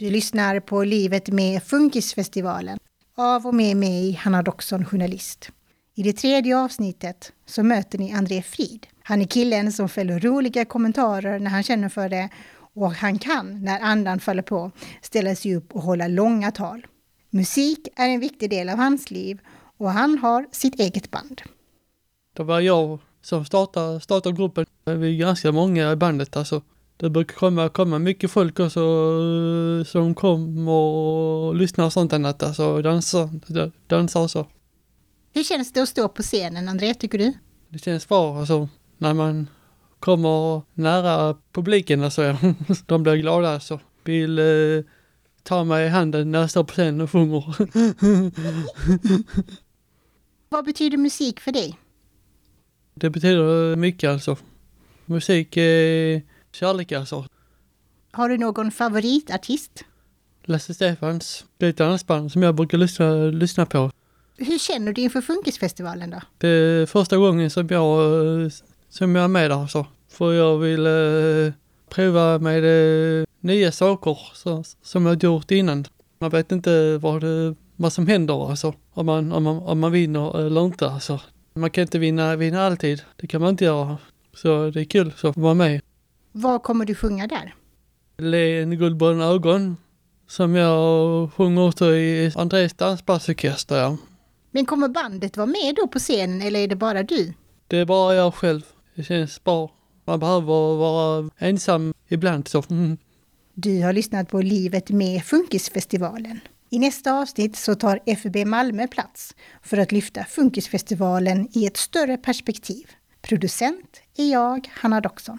Du lyssnar på Livet med Funkisfestivalen av och med mig, Hanna Doxon, journalist. I det tredje avsnittet så möter ni André Frid. Han är killen som fäller roliga kommentarer när han känner för det och han kan, när andan faller på, ställa sig upp och hålla långa tal. Musik är en viktig del av hans liv och han har sitt eget band. Det var jag som startade, startade gruppen. Vi är ganska många i bandet alltså. Det brukar komma, komma mycket folk också eh, som kommer och lyssnar och sånt annat, alltså dansar, dansar och så. Hur känns det att stå på scenen, André, tycker du? Det känns bra, alltså, när man kommer nära publiken, alltså, de blir glada, alltså. Vill eh, ta mig i handen när jag står på scenen och sjunger. Vad betyder musik för dig? Det betyder mycket, alltså. Musik är kärlek, alltså. Har du någon favoritartist? Lasse Stefans. Det är ett dansband som jag brukar lyssna, lyssna på. Hur känner du inför Funkisfestivalen då? Det är första gången som jag, som jag är med där så. För jag vill eh, prova med eh, nya saker så, som jag gjort innan. Man vet inte vad, det, vad som händer alltså. Om man, om, man, om man vinner eller inte alltså. Man kan inte vinna, vinna alltid. Det kan man inte göra. Så det är kul så att vara med. Vad kommer du sjunga där? Le en guldbruna ögon. Som jag sjunger också i Andrés dansbandsorkester. Ja. Men kommer bandet vara med då på scenen eller är det bara du? Det är bara jag själv. Det känns bra. Man behöver vara ensam ibland så. Mm. Du har lyssnat på Livet med Funkisfestivalen. I nästa avsnitt så tar FB Malmö plats för att lyfta Funkisfestivalen i ett större perspektiv. Producent är jag, Hanna Doxon.